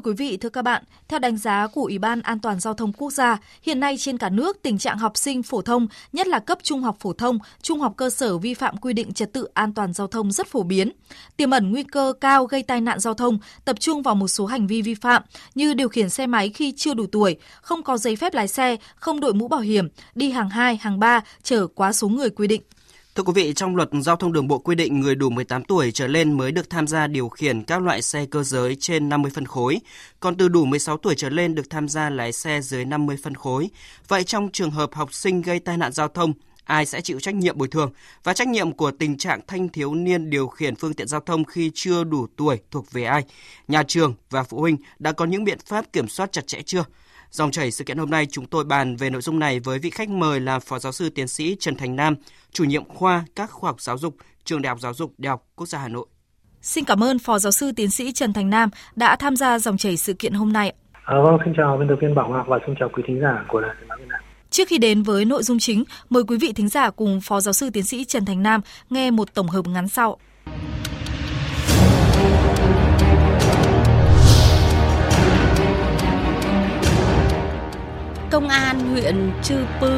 Thưa quý vị, thưa các bạn, theo đánh giá của Ủy ban An toàn giao thông quốc gia, hiện nay trên cả nước tình trạng học sinh phổ thông, nhất là cấp trung học phổ thông, trung học cơ sở vi phạm quy định trật tự an toàn giao thông rất phổ biến, tiềm ẩn nguy cơ cao gây tai nạn giao thông, tập trung vào một số hành vi vi phạm như điều khiển xe máy khi chưa đủ tuổi, không có giấy phép lái xe, không đội mũ bảo hiểm, đi hàng 2, hàng 3, chở quá số người quy định. Thưa quý vị, trong luật giao thông đường bộ quy định người đủ 18 tuổi trở lên mới được tham gia điều khiển các loại xe cơ giới trên 50 phân khối, còn từ đủ 16 tuổi trở lên được tham gia lái xe dưới 50 phân khối. Vậy trong trường hợp học sinh gây tai nạn giao thông, ai sẽ chịu trách nhiệm bồi thường và trách nhiệm của tình trạng thanh thiếu niên điều khiển phương tiện giao thông khi chưa đủ tuổi thuộc về ai? Nhà trường và phụ huynh đã có những biện pháp kiểm soát chặt chẽ chưa? Dòng chảy sự kiện hôm nay chúng tôi bàn về nội dung này với vị khách mời là Phó Giáo sư Tiến sĩ Trần Thành Nam, chủ nhiệm khoa các khoa học giáo dục, Trường Đại học Giáo dục Đại học Quốc gia Hà Nội. Xin cảm ơn Phó Giáo sư Tiến sĩ Trần Thành Nam đã tham gia dòng chảy sự kiện hôm nay. À, vâng, xin chào biên tập viên Bảo Ngọc và xin chào quý thính giả của Đài Tiếng nói Việt Nam. Trước khi đến với nội dung chính, mời quý vị thính giả cùng Phó Giáo sư Tiến sĩ Trần Thành Nam nghe một tổng hợp ngắn sau. Công an huyện Chư Pư,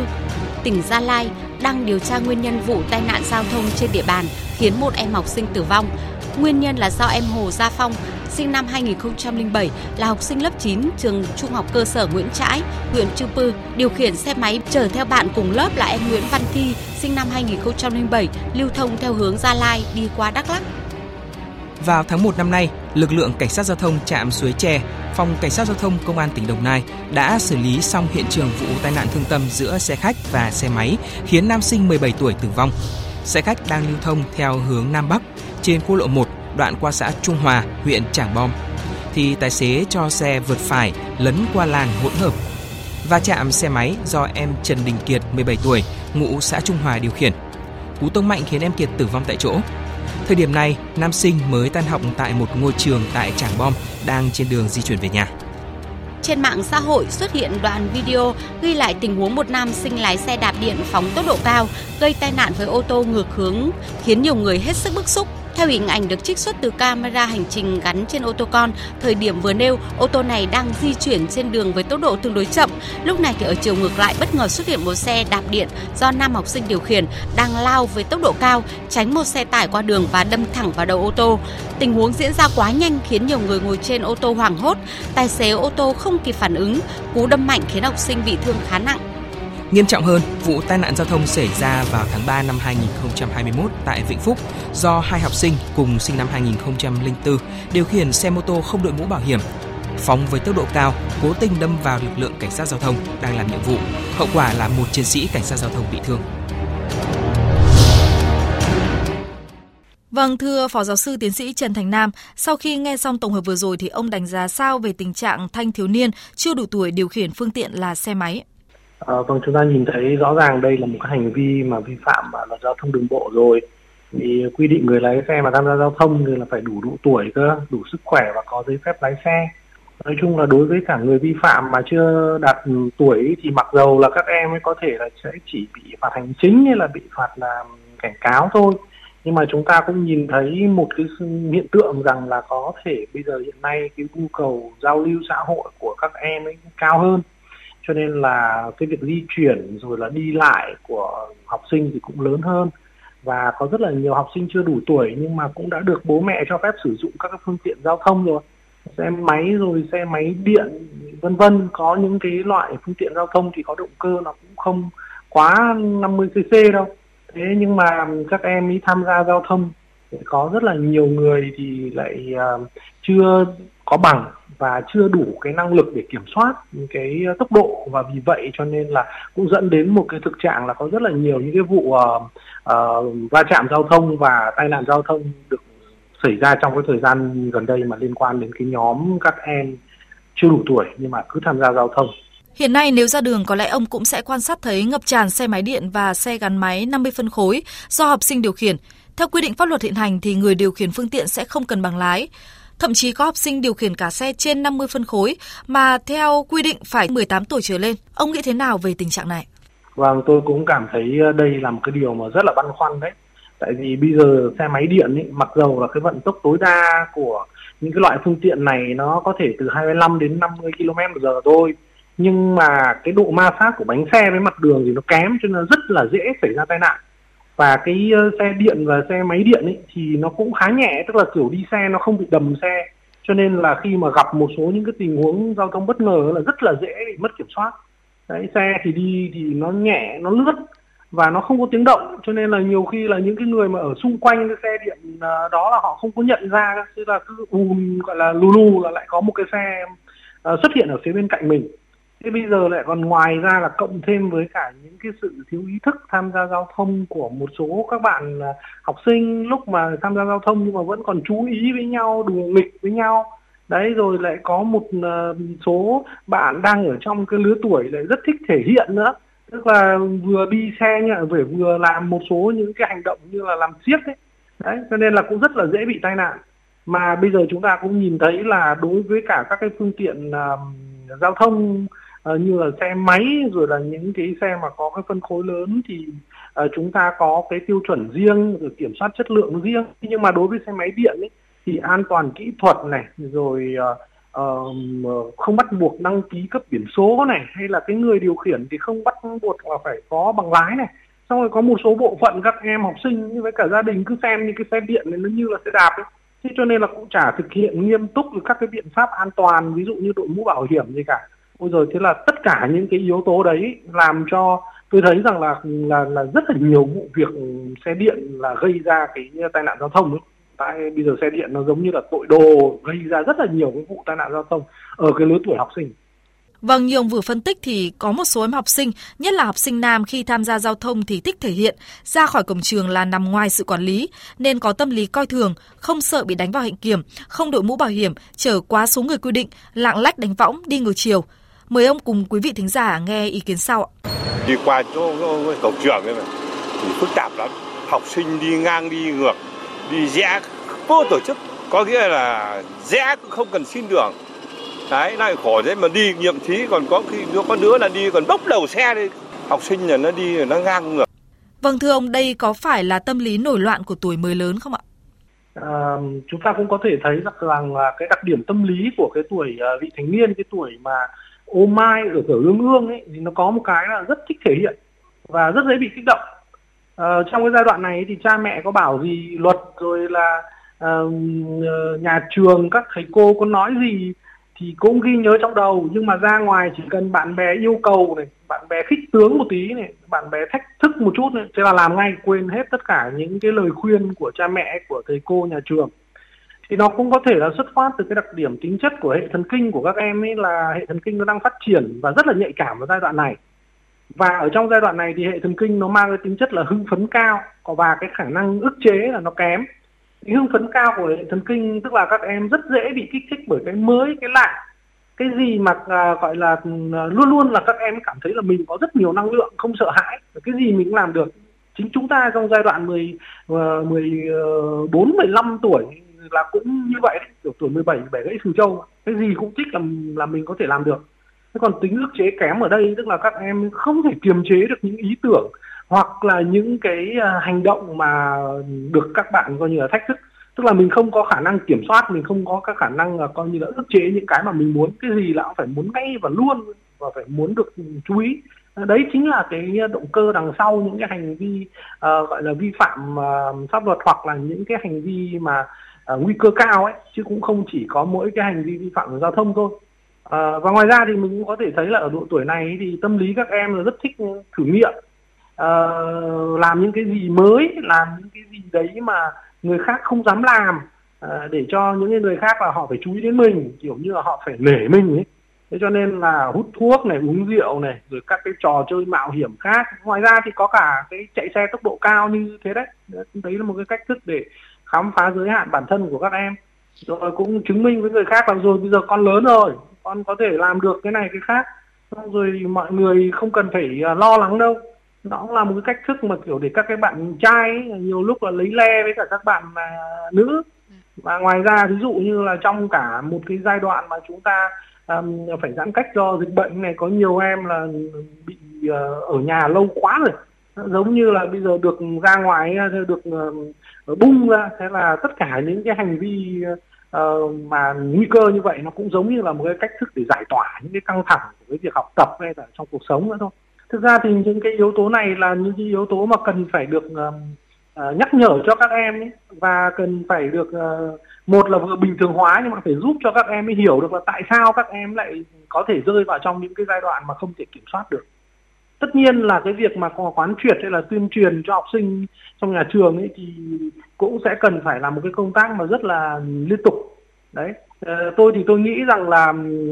tỉnh Gia Lai đang điều tra nguyên nhân vụ tai nạn giao thông trên địa bàn khiến một em học sinh tử vong. Nguyên nhân là do em Hồ Gia Phong, sinh năm 2007, là học sinh lớp 9 trường Trung học cơ sở Nguyễn Trãi, huyện Chư Pư, điều khiển xe máy chở theo bạn cùng lớp là em Nguyễn Văn Thi, sinh năm 2007, lưu thông theo hướng Gia Lai đi qua Đắk Lắk. Vào tháng 1 năm nay, lực lượng cảnh sát giao thông trạm Suối Tre, phòng cảnh sát giao thông công an tỉnh Đồng Nai đã xử lý xong hiện trường vụ tai nạn thương tâm giữa xe khách và xe máy khiến nam sinh 17 tuổi tử vong. Xe khách đang lưu thông theo hướng Nam Bắc trên quốc lộ 1 đoạn qua xã Trung Hòa, huyện Trảng Bom thì tài xế cho xe vượt phải lấn qua làn hỗn hợp và chạm xe máy do em Trần Đình Kiệt 17 tuổi, ngụ xã Trung Hòa điều khiển. Cú tông mạnh khiến em Kiệt tử vong tại chỗ. Thời điểm này, nam sinh mới tan học tại một ngôi trường tại Trảng Bom đang trên đường di chuyển về nhà. Trên mạng xã hội xuất hiện đoạn video ghi lại tình huống một nam sinh lái xe đạp điện phóng tốc độ cao gây tai nạn với ô tô ngược hướng khiến nhiều người hết sức bức xúc. Theo hình ảnh được trích xuất từ camera hành trình gắn trên ô tô con, thời điểm vừa nêu, ô tô này đang di chuyển trên đường với tốc độ tương đối chậm. Lúc này thì ở chiều ngược lại bất ngờ xuất hiện một xe đạp điện do nam học sinh điều khiển đang lao với tốc độ cao, tránh một xe tải qua đường và đâm thẳng vào đầu ô tô. Tình huống diễn ra quá nhanh khiến nhiều người ngồi trên ô tô hoảng hốt, tài xế ô tô không kịp phản ứng, cú đâm mạnh khiến học sinh bị thương khá nặng. Nghiêm trọng hơn, vụ tai nạn giao thông xảy ra vào tháng 3 năm 2021 tại Vĩnh Phúc do hai học sinh cùng sinh năm 2004 điều khiển xe mô tô không đội mũ bảo hiểm, phóng với tốc độ cao, cố tình đâm vào lực lượng cảnh sát giao thông đang làm nhiệm vụ. Hậu quả là một chiến sĩ cảnh sát giao thông bị thương. Vâng, thưa Phó Giáo sư Tiến sĩ Trần Thành Nam, sau khi nghe xong tổng hợp vừa rồi thì ông đánh giá sao về tình trạng thanh thiếu niên chưa đủ tuổi điều khiển phương tiện là xe máy? À, vâng, chúng ta nhìn thấy rõ ràng đây là một cái hành vi mà vi phạm luật giao thông đường bộ rồi. Thì quy định người lái xe mà tham gia giao thông thì là phải đủ độ tuổi cơ, đủ sức khỏe và có giấy phép lái xe. Nói chung là đối với cả người vi phạm mà chưa đạt tuổi thì mặc dầu là các em ấy có thể là sẽ chỉ bị phạt hành chính hay là bị phạt là cảnh cáo thôi nhưng mà chúng ta cũng nhìn thấy một cái hiện tượng rằng là có thể bây giờ hiện nay cái nhu cầu giao lưu xã hội của các em ấy cao hơn cho nên là cái việc di chuyển rồi là đi lại của học sinh thì cũng lớn hơn. Và có rất là nhiều học sinh chưa đủ tuổi nhưng mà cũng đã được bố mẹ cho phép sử dụng các phương tiện giao thông rồi. Xe máy rồi xe máy điện vân vân. Có những cái loại phương tiện giao thông thì có động cơ nó cũng không quá 50 cc đâu. Thế nhưng mà các em ý tham gia giao thông có rất là nhiều người thì lại uh, chưa có bằng và chưa đủ cái năng lực để kiểm soát cái ờ, tốc độ và vì vậy cho nên là cũng dẫn đến một cái thực trạng là có rất là nhiều những cái vụ uh, uh, va chạm giao thông và tai nạn giao thông được xảy ra trong cái thời gian gần đây mà liên quan đến cái nhóm các em chưa đủ tuổi nhưng mà cứ tham gia giao thông Hiện nay nếu ra đường có lẽ ông cũng sẽ quan sát thấy ngập tràn xe máy điện và xe gắn máy 50 phân khối do học sinh điều khiển. Theo quy định pháp luật hiện hành thì người điều khiển phương tiện sẽ không cần bằng lái. Thậm chí có học sinh điều khiển cả xe trên 50 phân khối mà theo quy định phải 18 tuổi trở lên. Ông nghĩ thế nào về tình trạng này? Vâng, tôi cũng cảm thấy ờ, đây là một cái điều mà rất là băn khoăn đấy. Tại vì bây giờ xe máy điện ấy, mặc dầu là cái vận tốc tối đa của những cái loại phương tiện này nó có thể từ 25 đến 50 km giờ thôi nhưng mà cái độ ma sát của bánh xe với mặt đường thì nó kém cho nên rất là dễ xảy ra tai nạn và cái ờ, xe điện và xe máy điện ấy thì nó cũng khá nhẹ, tức là kiểu đi xe nó không bị đầm xe. Cho nên là khi mà gặp một số những cái tình huống giao thông bất ngờ là rất là dễ bị mất kiểm soát. Đấy, xe thì đi thì nó nhẹ, nó lướt và nó không có tiếng động. Cho nên là nhiều khi là những cái người mà ở xung quanh cái xe điện à, đó là họ không có nhận ra tức là cứ ùm, gọi là lù lù là lại có một cái xe à, xuất hiện ở phía bên cạnh mình thế bây giờ lại còn ngoài ra là cộng thêm với cả những cái sự thiếu ý thức tham gia giao thông của một số các bạn à, học sinh lúc mà tham gia giao thông nhưng mà vẫn còn chú ý với nhau đùa nghịch với nhau. Đấy rồi lại có một à, số bạn đang ở trong cái lứa tuổi lại rất thích thể hiện nữa. Tức là vừa đi xe nhá vừa vừa làm một số những cái hành động như là làm xiếc ấy. Đấy cho nên là cũng rất là dễ bị tai nạn. Mà bây giờ chúng ta cũng nhìn thấy là đối với cả các cái phương tiện uh, giao thông uh, như là xe máy rồi là những cái xe mà có cái phân khối lớn thì uh, chúng ta có cái tiêu chuẩn riêng rồi kiểm soát chất lượng riêng. Nhưng mà đối với xe máy điện ấy, thì an toàn kỹ thuật này rồi uh, uh, không bắt buộc đăng ký cấp biển số này hay là cái người điều khiển thì không bắt buộc là phải có bằng lái này. Xong rồi có một số bộ phận các em học sinh với cả gia đình cứ xem như cái xe điện này nó như là xe đạp ấy. Thế cho nên là cũng chả thực hiện nghiêm túc các cái biện pháp an toàn ví dụ như đội mũ bảo hiểm gì cả ôi rồi thế là tất cả những cái yếu tố đấy làm cho tôi thấy rằng là là là rất là nhiều vụ việc xe điện là gây ra cái tai nạn giao thông ấy. tại bây giờ xe điện nó giống như là tội đồ gây ra rất là nhiều cái vụ tai nạn giao thông ở cái lứa tuổi học sinh Vâng, như ông vừa phân tích thì có một số em học sinh, nhất là học sinh nam khi tham gia giao thông thì thích thể hiện, ra khỏi cổng trường là nằm ngoài sự quản lý, nên có tâm lý coi thường, không sợ bị đánh vào hạnh kiểm, không đội mũ bảo hiểm, chở quá số người quy định, lạng lách đánh võng, đi ngược chiều. Mời ông cùng quý vị thính giả nghe ý kiến sau. Đi qua chỗ cổng trường ấy mà, thì phức tạp lắm. Học sinh đi ngang đi ngược, đi rẽ vô tổ chức, có nghĩa là rẽ cũng không cần xin đường. Đấy, lại khổ thế mà đi nhiệm thí còn có khi có đứa là đi còn bốc đầu xe đi. Học sinh là nó đi nó ngang ngược. Vâng thưa ông, đây có phải là tâm lý nổi loạn của tuổi mới lớn không ạ? À, chúng ta cũng có thể thấy rằng là cái đặc điểm tâm lý của cái tuổi uh, vị thành niên, cái tuổi mà ô mai ở cửa ương ương ấy thì nó có một cái là rất thích thể hiện và rất dễ bị kích động. Uh, trong cái giai đoạn này thì cha mẹ có bảo gì luật rồi là uh, nhà trường các thầy cô có nói gì thì cũng ghi nhớ trong đầu. Nhưng mà ra ngoài chỉ cần bạn bè yêu cầu này bạn bè khích tướng một tí này bạn bè thách thức một chút này thế là làm ngay quên hết tất cả những cái lời khuyên của cha mẹ của thầy cô nhà trường thì nó cũng có thể là xuất phát từ cái đặc điểm tính chất của hệ thần kinh của các em ấy là hệ thần kinh nó đang phát triển và rất là nhạy cảm vào giai đoạn này. Và ở trong giai đoạn này thì hệ thần kinh nó mang cái tính chất là hưng phấn cao và cái khả năng ức chế là nó kém. Cái hưng phấn cao của hệ thần kinh tức là các em rất dễ bị kích thích bởi cái mới cái lạ cái gì mà à, gọi là ừ, luôn luôn là các em cảm thấy là mình có rất nhiều năng lượng không sợ hãi cái gì mình cũng làm được. Chính chúng ta trong giai đoạn 10 14 15 tuổi là cũng như vậy đấy kiểu tuổi 17 bẻ gãy sừng trâu cái gì cũng thích là là mình có thể làm được. Thế còn tính ức chế kém ở đây tức là các em không thể kiềm chế được những ý tưởng hoặc là những cái à, hành động mà được các bạn coi như là thách thức. Tức là mình không có khả năng kiểm soát mình không có các khả năng là coi như là ức chế những cái mà mình muốn. Cái gì là cũng phải muốn ngay và luôn và phải muốn được chú ý. À, đấy chính là cái động cơ đằng sau những cái hành vi uh, gọi là vi phạm uh, pháp luật hoặc là những cái hành vi mà uh, nguy cơ cao ấy chứ cũng không chỉ có mỗi cái hành vi vi phạm giao thông thôi. À, và ngoài ra thì mình cũng có thể thấy là ở độ tuổi này thì tâm lý các em là rất thích thử nghiệm. À, làm những cái gì mới làm những cái gì đấy mà người khác không dám làm à, để cho những người khác là họ phải chú ý đến mình kiểu như là họ phải nể mình ấy. Thế cho nên là hút thuốc này uống rượu này rồi các cái trò chơi mạo hiểm khác. Ngoài ra thì có cả cái chạy xe tốc độ cao như thế đấy đấy là một cái cách thức để khám phá giới hạn bản thân của các em. Rồi cũng chứng minh với người khác là rồi bây giờ con lớn rồi con có thể làm được cái này cái khác. Rồi mọi người không cần phải à, lo lắng đâu. Nó cũng là một cái cách thức mà kiểu để các cái bạn trai ấy, nhiều lúc là lấy le với cả các bạn mà nữ. Và ngoài ra ví dụ như là trong cả một cái giai đoạn mà chúng ta um, phải giãn cách do dịch bệnh này có nhiều em là bị à, ở nhà lâu quá rồi. Giống như là bây giờ được ra ngoài à, được bung ra thế là tất cả những cái hành vi uh, mà nguy cơ như vậy nó cũng giống như là một cái cách thức để giải tỏa những cái căng thẳng của cái việc học tập hay là trong cuộc sống nữa thôi. Thực ra thì những cái yếu tố này là những cái yếu tố mà cần phải được uh, uh, nhắc nhở cho các em ấy, và cần phải được uh, một là vừa bình thường hóa nhưng mà phải giúp cho các em ấy hiểu được là tại sao các em lại có thể rơi vào trong những cái giai đoạn mà không thể kiểm soát được tất nhiên là cái việc mà quán triệt hay là tuyên truyền cho học sinh trong nhà trường ấy thì cũng sẽ cần phải làm một cái công tác mà rất là liên tục. Đấy. Ờ, tôi thì tôi nghĩ rằng là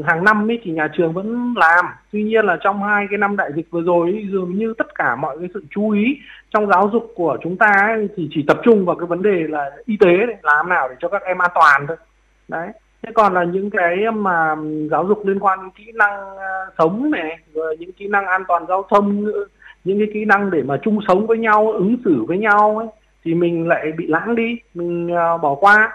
hàng năm ấy thì nhà trường vẫn làm. Tuy nhiên là trong hai cái năm đại dịch vừa rồi ấy, dường như tất cả mọi cái sự chú ý trong giáo dục của chúng ta ấy, thì chỉ tập trung vào cái vấn đề là y tế này, làm nào để cho các em an toàn thôi. Đấy thế còn là những cái mà giáo dục liên quan đến kỹ năng à, sống này rồi những kỹ năng an toàn giao thông những cái kỹ năng để mà chung sống với nhau ứng xử với nhau ấy, thì mình lại bị lãng đi mình uh, bỏ qua.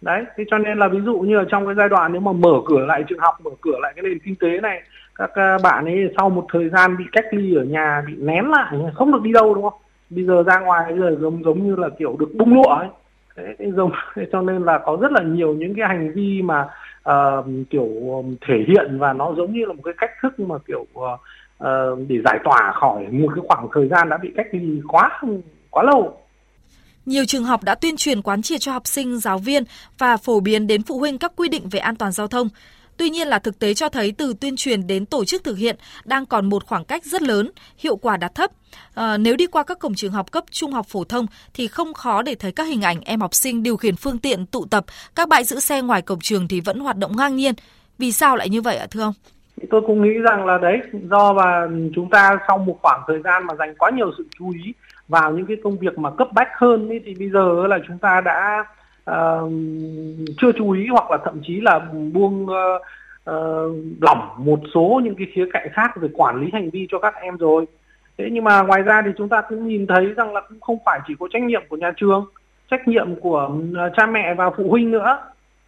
Đấy thế cho nên là ví dụ như ở trong cái giai đoạn nếu mà mở cửa lại trường học mở cửa lại cái nền kinh tế này các uh, bạn ấy sau một thời gian bị cách ly ở nhà bị nén lại không được đi đâu đúng không? Bây giờ ra ngoài bây giờ giống giống như là kiểu được bung lụa ấy thế, giống cho nên là có rất là nhiều những cái hành vi mà uh, kiểu thể hiện và nó giống như là một cái cách thức mà kiểu uh, để giải tỏa khỏi một cái khoảng thời gian đã bị cách ly quá quá lâu nhiều trường học đã tuyên truyền quán triệt cho học sinh, giáo viên và phổ biến đến phụ huynh các quy định về an toàn giao thông. Tuy nhiên là thực tế cho thấy từ tuyên truyền đến tổ chức thực hiện đang còn một khoảng cách rất lớn, hiệu quả đạt thấp. À, nếu đi qua các cổng trường học cấp trung học phổ thông thì không khó để thấy các hình ảnh em học sinh điều khiển phương tiện tụ tập, các bãi giữ xe ngoài cổng trường thì vẫn hoạt động ngang nhiên. Vì sao lại như vậy ạ thưa ông? Tôi cũng nghĩ rằng là đấy do và chúng ta sau một khoảng thời gian mà dành quá nhiều sự chú ý vào những cái công việc mà cấp bách hơn ấy, thì bây giờ là chúng ta đã uh, chưa chú ý hoặc là thậm chí là buông uh, uh, lỏng một số những cái khía cạnh khác về quản lý hành vi cho các em rồi. Thế nhưng mà ngoài ra thì chúng ta cũng nhìn thấy rằng là cũng không phải chỉ có trách nhiệm của nhà trường trách nhiệm của ờ, cha mẹ và phụ huynh nữa.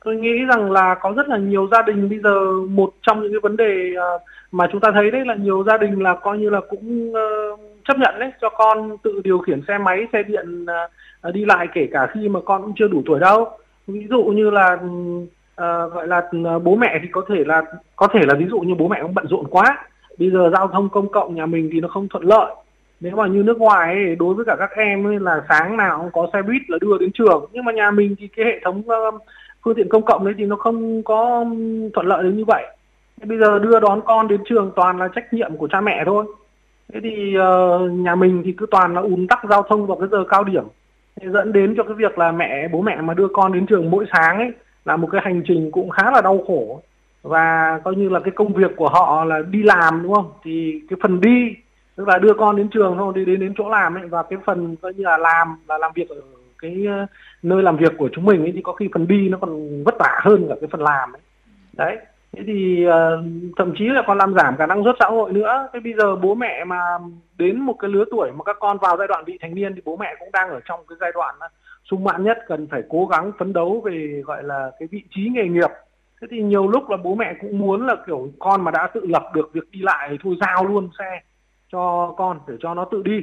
Tôi nghĩ rằng là có rất là nhiều gia đình bây giờ một trong những cái vấn đề uh, mà chúng ta thấy đấy là nhiều gia đình là coi như là cũng uh, chấp nhận đấy cho con tự điều khiển xe máy xe điện uh, Ờ, đi lại kể cả khi mà con cũng chưa đủ tuổi đâu. Ví dụ như là uh, gọi là ờ, bố mẹ thì có thể là có thể là ví dụ như bố mẹ cũng bận rộn quá. Bây giờ giao thông công cộng nhà mình thì nó không thuận lợi. Nếu mà như nước ngoài ấy, đối với cả các em ấy là sáng nào cũng có xe buýt là đưa đến trường. Nhưng mà nhà mình thì cái hệ thống uh, phương tiện công cộng đấy thì nó không có thuận lợi đến như vậy. Bây giờ đưa đón con đến trường toàn là trách nhiệm của cha mẹ thôi. Thế thì uh, nhà mình thì cứ toàn là ùn tắc giao thông vào cái giờ cao điểm thì dẫn đến cho cái việc là mẹ, bố mẹ mà đưa con đến trường mỗi sáng ấy, là một cái hành trình cũng khá là đau khổ. Và coi như là cái công việc của họ là đi làm, đúng không? Thì cái phần đi, tức là đưa con đến trường thôi, đi đến đến chỗ làm ấy, và cái phần coi như là làm là làm việc ở cái, nơi làm việc của chúng mình ấy, thì có khi phần đi nó còn vất vả hơn cả cái phần làm ấy. Đấy thế thì uh, thậm chí là còn làm giảm khả năng suất xã hội nữa. Thế bây giờ bố mẹ mà đến một cái lứa tuổi mà các con vào giai đoạn vị thành niên thì bố mẹ cũng đang ở trong cái giai đoạn ờ, sung mãn nhất cần phải cố gắng phấn đấu về gọi là cái vị trí nghề nghiệp. Thế thì nhiều lúc là bố mẹ cũng muốn là kiểu con mà đã tự lập được việc đi lại thôi giao luôn xe cho con để cho nó tự đi.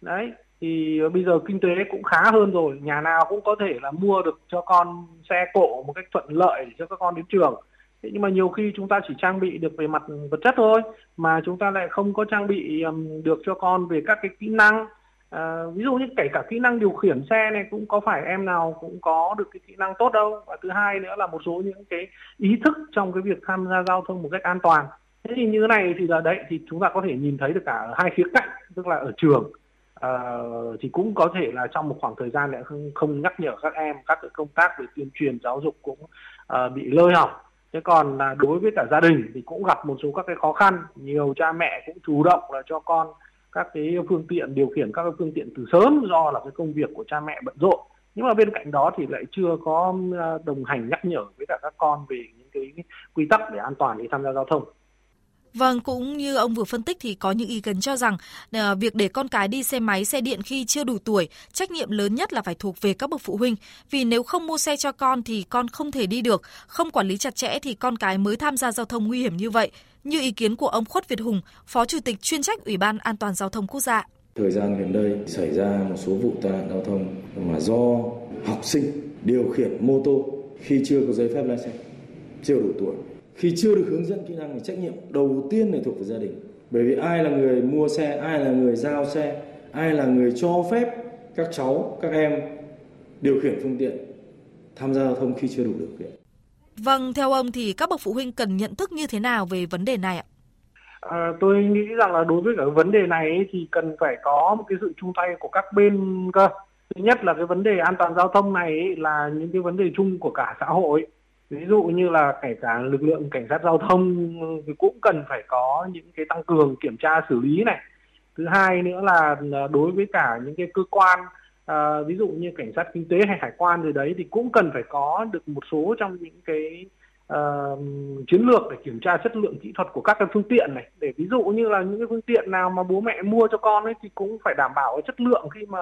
Đấy thì bây giờ kinh tế cũng khá hơn rồi. Nhà nào cũng có thể là mua được cho con xe cộ một cách thuận lợi để cho các con đến trường thế nhưng mà nhiều khi chúng ta chỉ trang bị được về mặt vật chất thôi mà chúng ta lại không có trang bị um, được cho con về các cái kỹ năng. À, ví dụ như kể cả kỹ năng điều khiển xe này cũng có phải em nào cũng có được cái kỹ năng tốt đâu. Và thứ hai nữa là một số những cái ý thức trong cái việc tham gia giao thông một cách an toàn. Thế thì như thế này thì là đấy thì chúng ta có thể nhìn thấy được cả ở hai khía cạnh tức là ở trường. Uh, thì cũng có thể là trong một khoảng thời gian lại không, không nhắc nhở các em các cái công tác về tuyên truyền giáo dục cũng uh, bị lơi hỏng thế còn là đối với cả gia đình thì cũng gặp một số các cái khó khăn. Nhiều cha mẹ cũng chủ động là cho con các cái phương tiện, điều khiển các cái phương tiện từ sớm do là cái công việc của cha mẹ bận rộn. Nhưng mà bên cạnh đó thì lại chưa có à, đồng hành nhắc nhở với cả các con về những cái quy tắc để an toàn khi tham gia giao thông. Vâng, cũng như ông vừa phân tích thì có những ý kiến cho rằng ờ, việc để con cái đi xe máy, xe điện khi chưa đủ tuổi, trách nhiệm lớn nhất là phải thuộc về các bậc phụ huynh. Vì nếu không mua xe cho con thì con không thể đi được, không quản lý chặt chẽ thì con cái mới tham gia giao thông nguy hiểm như vậy. Như ý kiến của ông Khuất Việt Hùng, Phó Chủ tịch chuyên trách Ủy ban An toàn giao thông quốc gia. Thời gian gần đây xảy ra một số vụ tai nạn giao thông mà do học sinh điều khiển mô tô khi chưa có giấy phép lái xe, chưa đủ tuổi, khi chưa được hướng dẫn kỹ năng thì trách nhiệm đầu tiên này thuộc về gia đình. Bởi vì ai là người mua xe, ai là người giao xe, ai là người cho phép các cháu, các em điều khiển phương tiện tham gia giao thông khi chưa đủ điều kiện. Vâng, theo ông thì các bậc phụ huynh cần nhận thức như thế nào về vấn đề này ạ? À, tôi nghĩ rằng là đối với cả vấn đề này ấy, thì cần phải có một cái sự chung tay của các bên cơ. Thứ nhất là cái vấn đề an toàn giao thông này ấy, là những cái vấn đề chung của cả xã hội. Ví dụ như là kể cả lực lượng cảnh sát giao thông thì cũng cần phải có những cái tăng cường kiểm tra xử lý này. Thứ hai nữa là à, đối với cả những cái cơ quan à, ví dụ như cảnh sát kinh tế hay hải quan gì đấy thì cũng cần phải có được một số trong những cái uh, chiến lược để kiểm tra chất lượng kỹ thuật của các cái phương tiện này để ví dụ như là những cái phương tiện nào mà bố mẹ mua cho con ấy thì cũng phải đảm bảo chất lượng khi mà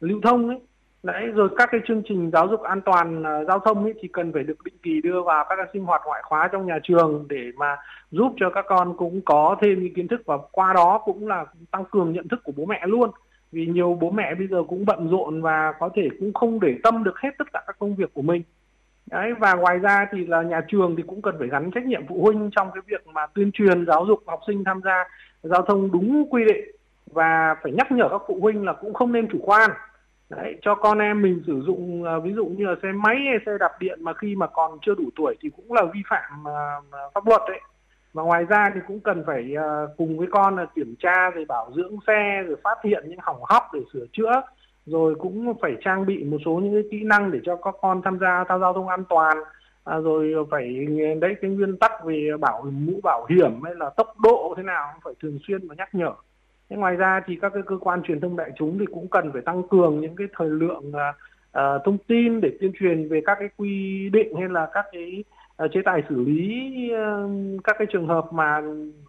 lưu thông ấy đấy rồi các cái chương trình giáo dục an toàn uh, giao thông ấy thì cần phải được định kỳ đưa vào các cái sinh hoạt ngoại khóa trong nhà trường để mà giúp cho các con cũng có thêm những kiến thức và qua đó cũng là tăng cường nhận thức của bố mẹ luôn. Vì nhiều bố mẹ bây giờ cũng bận rộn và có thể cũng không để tâm được hết tất cả các công việc của mình. Đấy, và ngoài ra thì là nhà trường thì cũng cần phải gắn trách nhiệm phụ huynh trong cái việc mà tuyên truyền giáo dục học sinh tham gia giao thông đúng quy định. Và phải nhắc nhở các phụ huynh là cũng không nên chủ quan. Đấy, cho con em mình sử dụng à, ví dụ như là xe máy hay xe đạp điện mà khi mà còn chưa đủ tuổi thì cũng là vi phạm uh, pháp luật đấy. Và ngoài ra thì cũng cần phải uh, cùng với con là kiểm tra rồi bảo dưỡng xe rồi phát hiện những hỏng hóc để sửa chữa. Rồi cũng phải trang bị một số những cái kỹ năng để cho các con tham gia tham giao thông an toàn. À, rồi phải đấy cái nguyên tắc về bảo mũ bảo hiểm hay là tốc độ thế nào phải thường xuyên mà nhắc nhở thế ngoài ra thì các cái cơ quan truyền thông đại chúng thì cũng cần phải tăng cường những cái thời lượng uh, thông tin để tuyên truyền về các cái quy định hay là các cái uh, chế tài xử lý uh, các cái trường hợp mà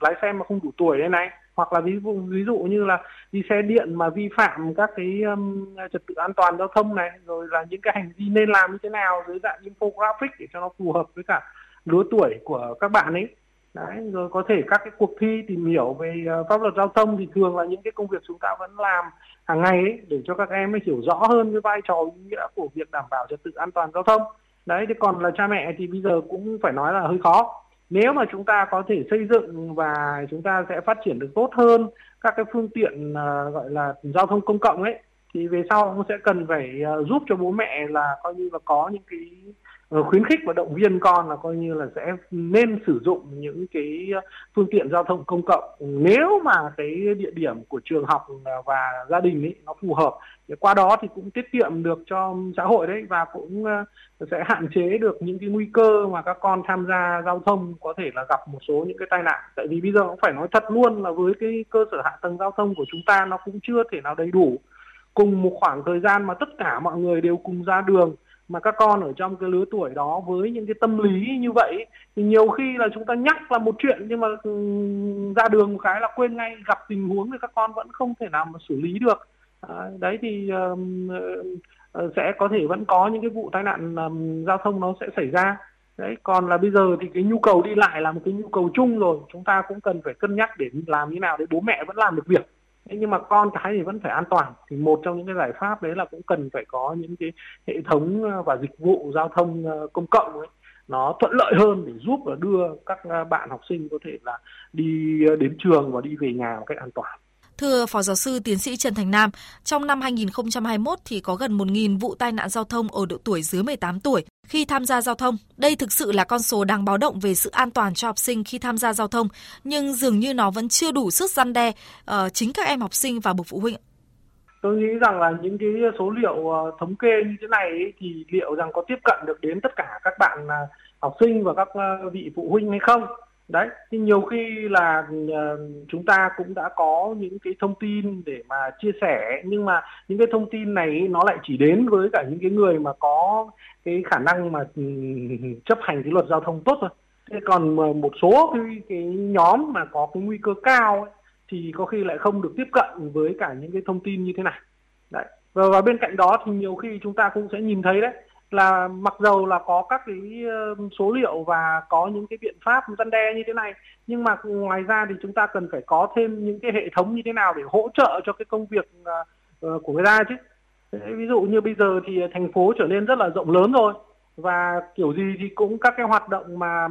lái xe mà không đủ tuổi đây này. Hoặc là ví dụ ví dụ như là đi xe điện mà vi phạm các cái um, trật tự an toàn giao thông này rồi là những cái hành vi nên làm như thế nào dưới dạng infographic để cho nó phù hợp với cả lứa tuổi của các bạn ấy đấy rồi có thể các cái cuộc thi tìm hiểu về ờ, pháp luật giao thông thì thường là những cái công việc chúng ta vẫn làm hàng ngày ấy để cho các em ấy hiểu rõ hơn cái vai trò ý nghĩa của việc đảm bảo trật tự an toàn giao thông. Đấy thế còn là cha mẹ thì bây giờ cũng phải nói là hơi khó. Nếu mà chúng ta có thể xây dựng và chúng ta sẽ phát triển được tốt hơn các cái phương tiện uh, gọi là giao thông công cộng ấy thì về sau cũng sẽ cần phải uh, giúp cho bố mẹ là coi như là có những cái Ờ, khuyến khích và động viên con là coi như là sẽ nên sử dụng những cái ờ, phương tiện giao thông công cộng nếu mà cái địa điểm của trường học ờ, và gia đình ấy nó phù hợp. Để qua đó thì cũng tiết kiệm được cho xã hội đấy và cũng sẽ hạn chế được những cái nguy cơ mà các con tham gia giao thông có thể là gặp một số những cái tai nạn. Tại vì bây giờ cũng phải nói thật luôn là với cái cơ sở hạ tầng giao thông của chúng ta nó cũng chưa thể nào đầy đủ. Cùng một khoảng thời gian mà tất cả mọi người đều cùng ra đường mà các con ở trong cái lứa tuổi đó với những cái tâm lý như vậy thì nhiều khi là chúng ta nhắc là một chuyện nhưng mà ừ, ra đường một cái là quên ngay gặp tình huống thì các con vẫn không thể nào mà xử lý được. À, đấy thì ờ, ờ, sẽ có thể vẫn có những cái vụ tai nạn um, giao thông nó sẽ xảy ra. Đấy còn là bây giờ thì cái nhu cầu đi lại là một cái nhu cầu chung rồi chúng ta cũng cần phải cân nhắc để làm như nào để bố mẹ vẫn làm được việc. Thế nhưng mà con cái thì vẫn phải an toàn thì một trong những cái giải pháp đấy là cũng cần phải có những cái hệ thống ờ, và dịch vụ giao thông ờ, công cộng ấy nó thuận lợi hơn để giúp và đưa các ờ, bạn học sinh có thể là đi đến trường và đi về nhà một cách an toàn. Thưa Phó Giáo sư Tiến sĩ Trần Thành Nam, trong năm 2021 thì có gần 1.000 vụ tai nạn giao thông ở độ tuổi dưới 18 tuổi khi tham gia giao thông. Đây thực sự là con số đáng báo động về sự an toàn cho học sinh khi tham gia giao thông, nhưng dường như nó vẫn chưa đủ sức răn đe uh, chính các em học sinh và bậc phụ huynh. Tôi nghĩ rằng là những cái số liệu ờ, thống kê như thế này ấy, thì liệu rằng có tiếp cận được đến tất cả các bạn à, học sinh và các ờ, vị phụ huynh hay không? Đấy thì nhiều khi là ờ, chúng ta cũng đã có những cái thông tin để mà chia sẻ nhưng mà những cái thông tin này nó lại chỉ đến với cả những cái người mà có cái khả năng mà ừ, chấp hành cái luật giao thông tốt thôi. Thế còn một số cái, cái nhóm mà có cái nguy cơ cao ấy, thì có khi lại không được tiếp cận với cả những cái thông tin như thế này. Đấy và, và bên cạnh đó thì nhiều khi chúng ta cũng sẽ nhìn thấy đấy là mặc dầu là có các cái ờ, số liệu và có những cái biện pháp răn đe như thế này nhưng mà ngoài ra thì chúng ta cần phải có thêm những cái hệ thống như thế nào để hỗ trợ cho cái công việc ờ, ờ, của người ta chứ. Ví dụ như bây giờ thì thành phố trở nên rất là rộng lớn rồi và kiểu gì thì cũng các cái hoạt động mà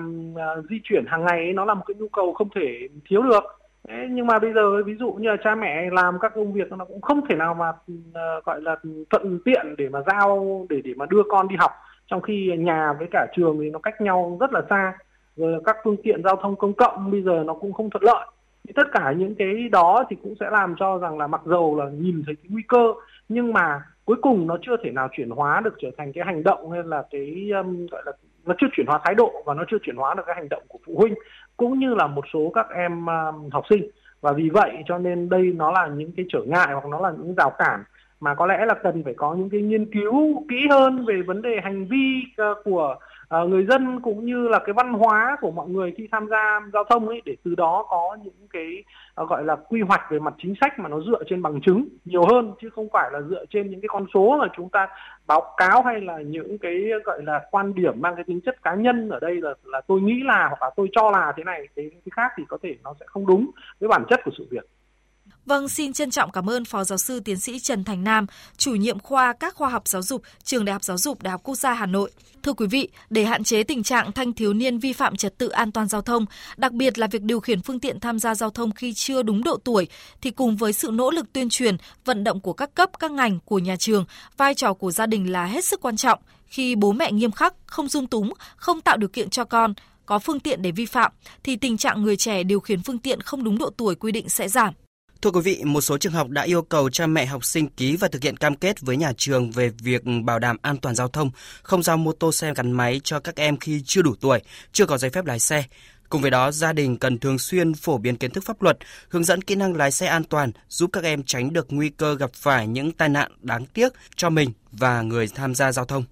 di chuyển hàng ngày ấy, nó là một cái nhu cầu không thể thiếu được. Đấy, nhưng mà bây giờ ví dụ như là cha mẹ làm các công việc nó cũng không thể nào mà uh, gọi là thuận tiện để mà giao để để mà đưa con đi học. Trong khi nhà với cả trường thì nó cách nhau rất là xa rồi các phương tiện giao thông công cộng bây giờ nó cũng không thuận lợi. Thì tất cả những cái đó thì cũng sẽ làm cho rằng là mặc dầu là nhìn thấy cái nguy cơ nhưng mà cuối cùng nó chưa thể nào chuyển hóa được trở thành cái hành động hay là cái um, gọi là nó chưa chuyển hóa thái độ và nó chưa chuyển hóa được cái hành động của phụ huynh cũng như là một số các em à, học sinh. Và vì vậy cho nên đây nó là những cái trở ngại hoặc nó là những rào cản mà có lẽ là cần phải có những cái nghiên cứu kỹ hơn về vấn đề hành vi à, của Ờ, người dân cũng như là cái văn hóa của mọi người khi tham gia giao thông ấy, để từ đó có những cái ờ, gọi là, quy hoạch về mặt chính sách mà nó dựa trên bằng chứng nhiều hơn, chứ không phải là dựa trên những cái con số mà chúng ta báo cáo hay là những cái, gọi là, quan điểm mang cái tính chất cá nhân ở đây là là tôi nghĩ là hoặc là tôi cho là thế này, thế khác thì có thể nó sẽ không đúng với bản chất của sự việc. Vâng, xin trân trọng cảm ơn Phó Giáo sư Tiến sĩ Trần Thành Nam, chủ nhiệm khoa các khoa học giáo dục, Trường Đại học Giáo dục Đại học Quốc gia Hà Nội. Thưa quý vị, để hạn chế tình trạng thanh thiếu niên vi phạm trật tự an toàn giao thông, đặc biệt là việc điều khiển phương tiện tham gia giao thông khi chưa đúng độ tuổi, thì cùng với sự nỗ lực tuyên truyền, vận động của các cấp, các ngành, của nhà trường, vai trò của gia đình là hết sức quan trọng. Khi bố mẹ nghiêm khắc, không dung túng, không tạo điều kiện cho con, có phương tiện để vi phạm, thì tình trạng người trẻ điều khiển phương tiện không đúng độ tuổi quy định sẽ giảm. Thưa quý vị, một số trường học đã yêu cầu cha mẹ học sinh ký và thực hiện cam kết với nhà trường về việc bảo đảm an toàn giao thông, không giao mô tô xe gắn máy cho các em khi chưa đủ tuổi, chưa có giấy phép lái xe. Cùng với đó, gia đình cần thường xuyên phổ biến kiến thức pháp luật, hướng dẫn kỹ năng lái xe an toàn, giúp các em tránh được nguy cơ gặp phải những tai nạn đáng tiếc cho mình và người tham gia giao thông.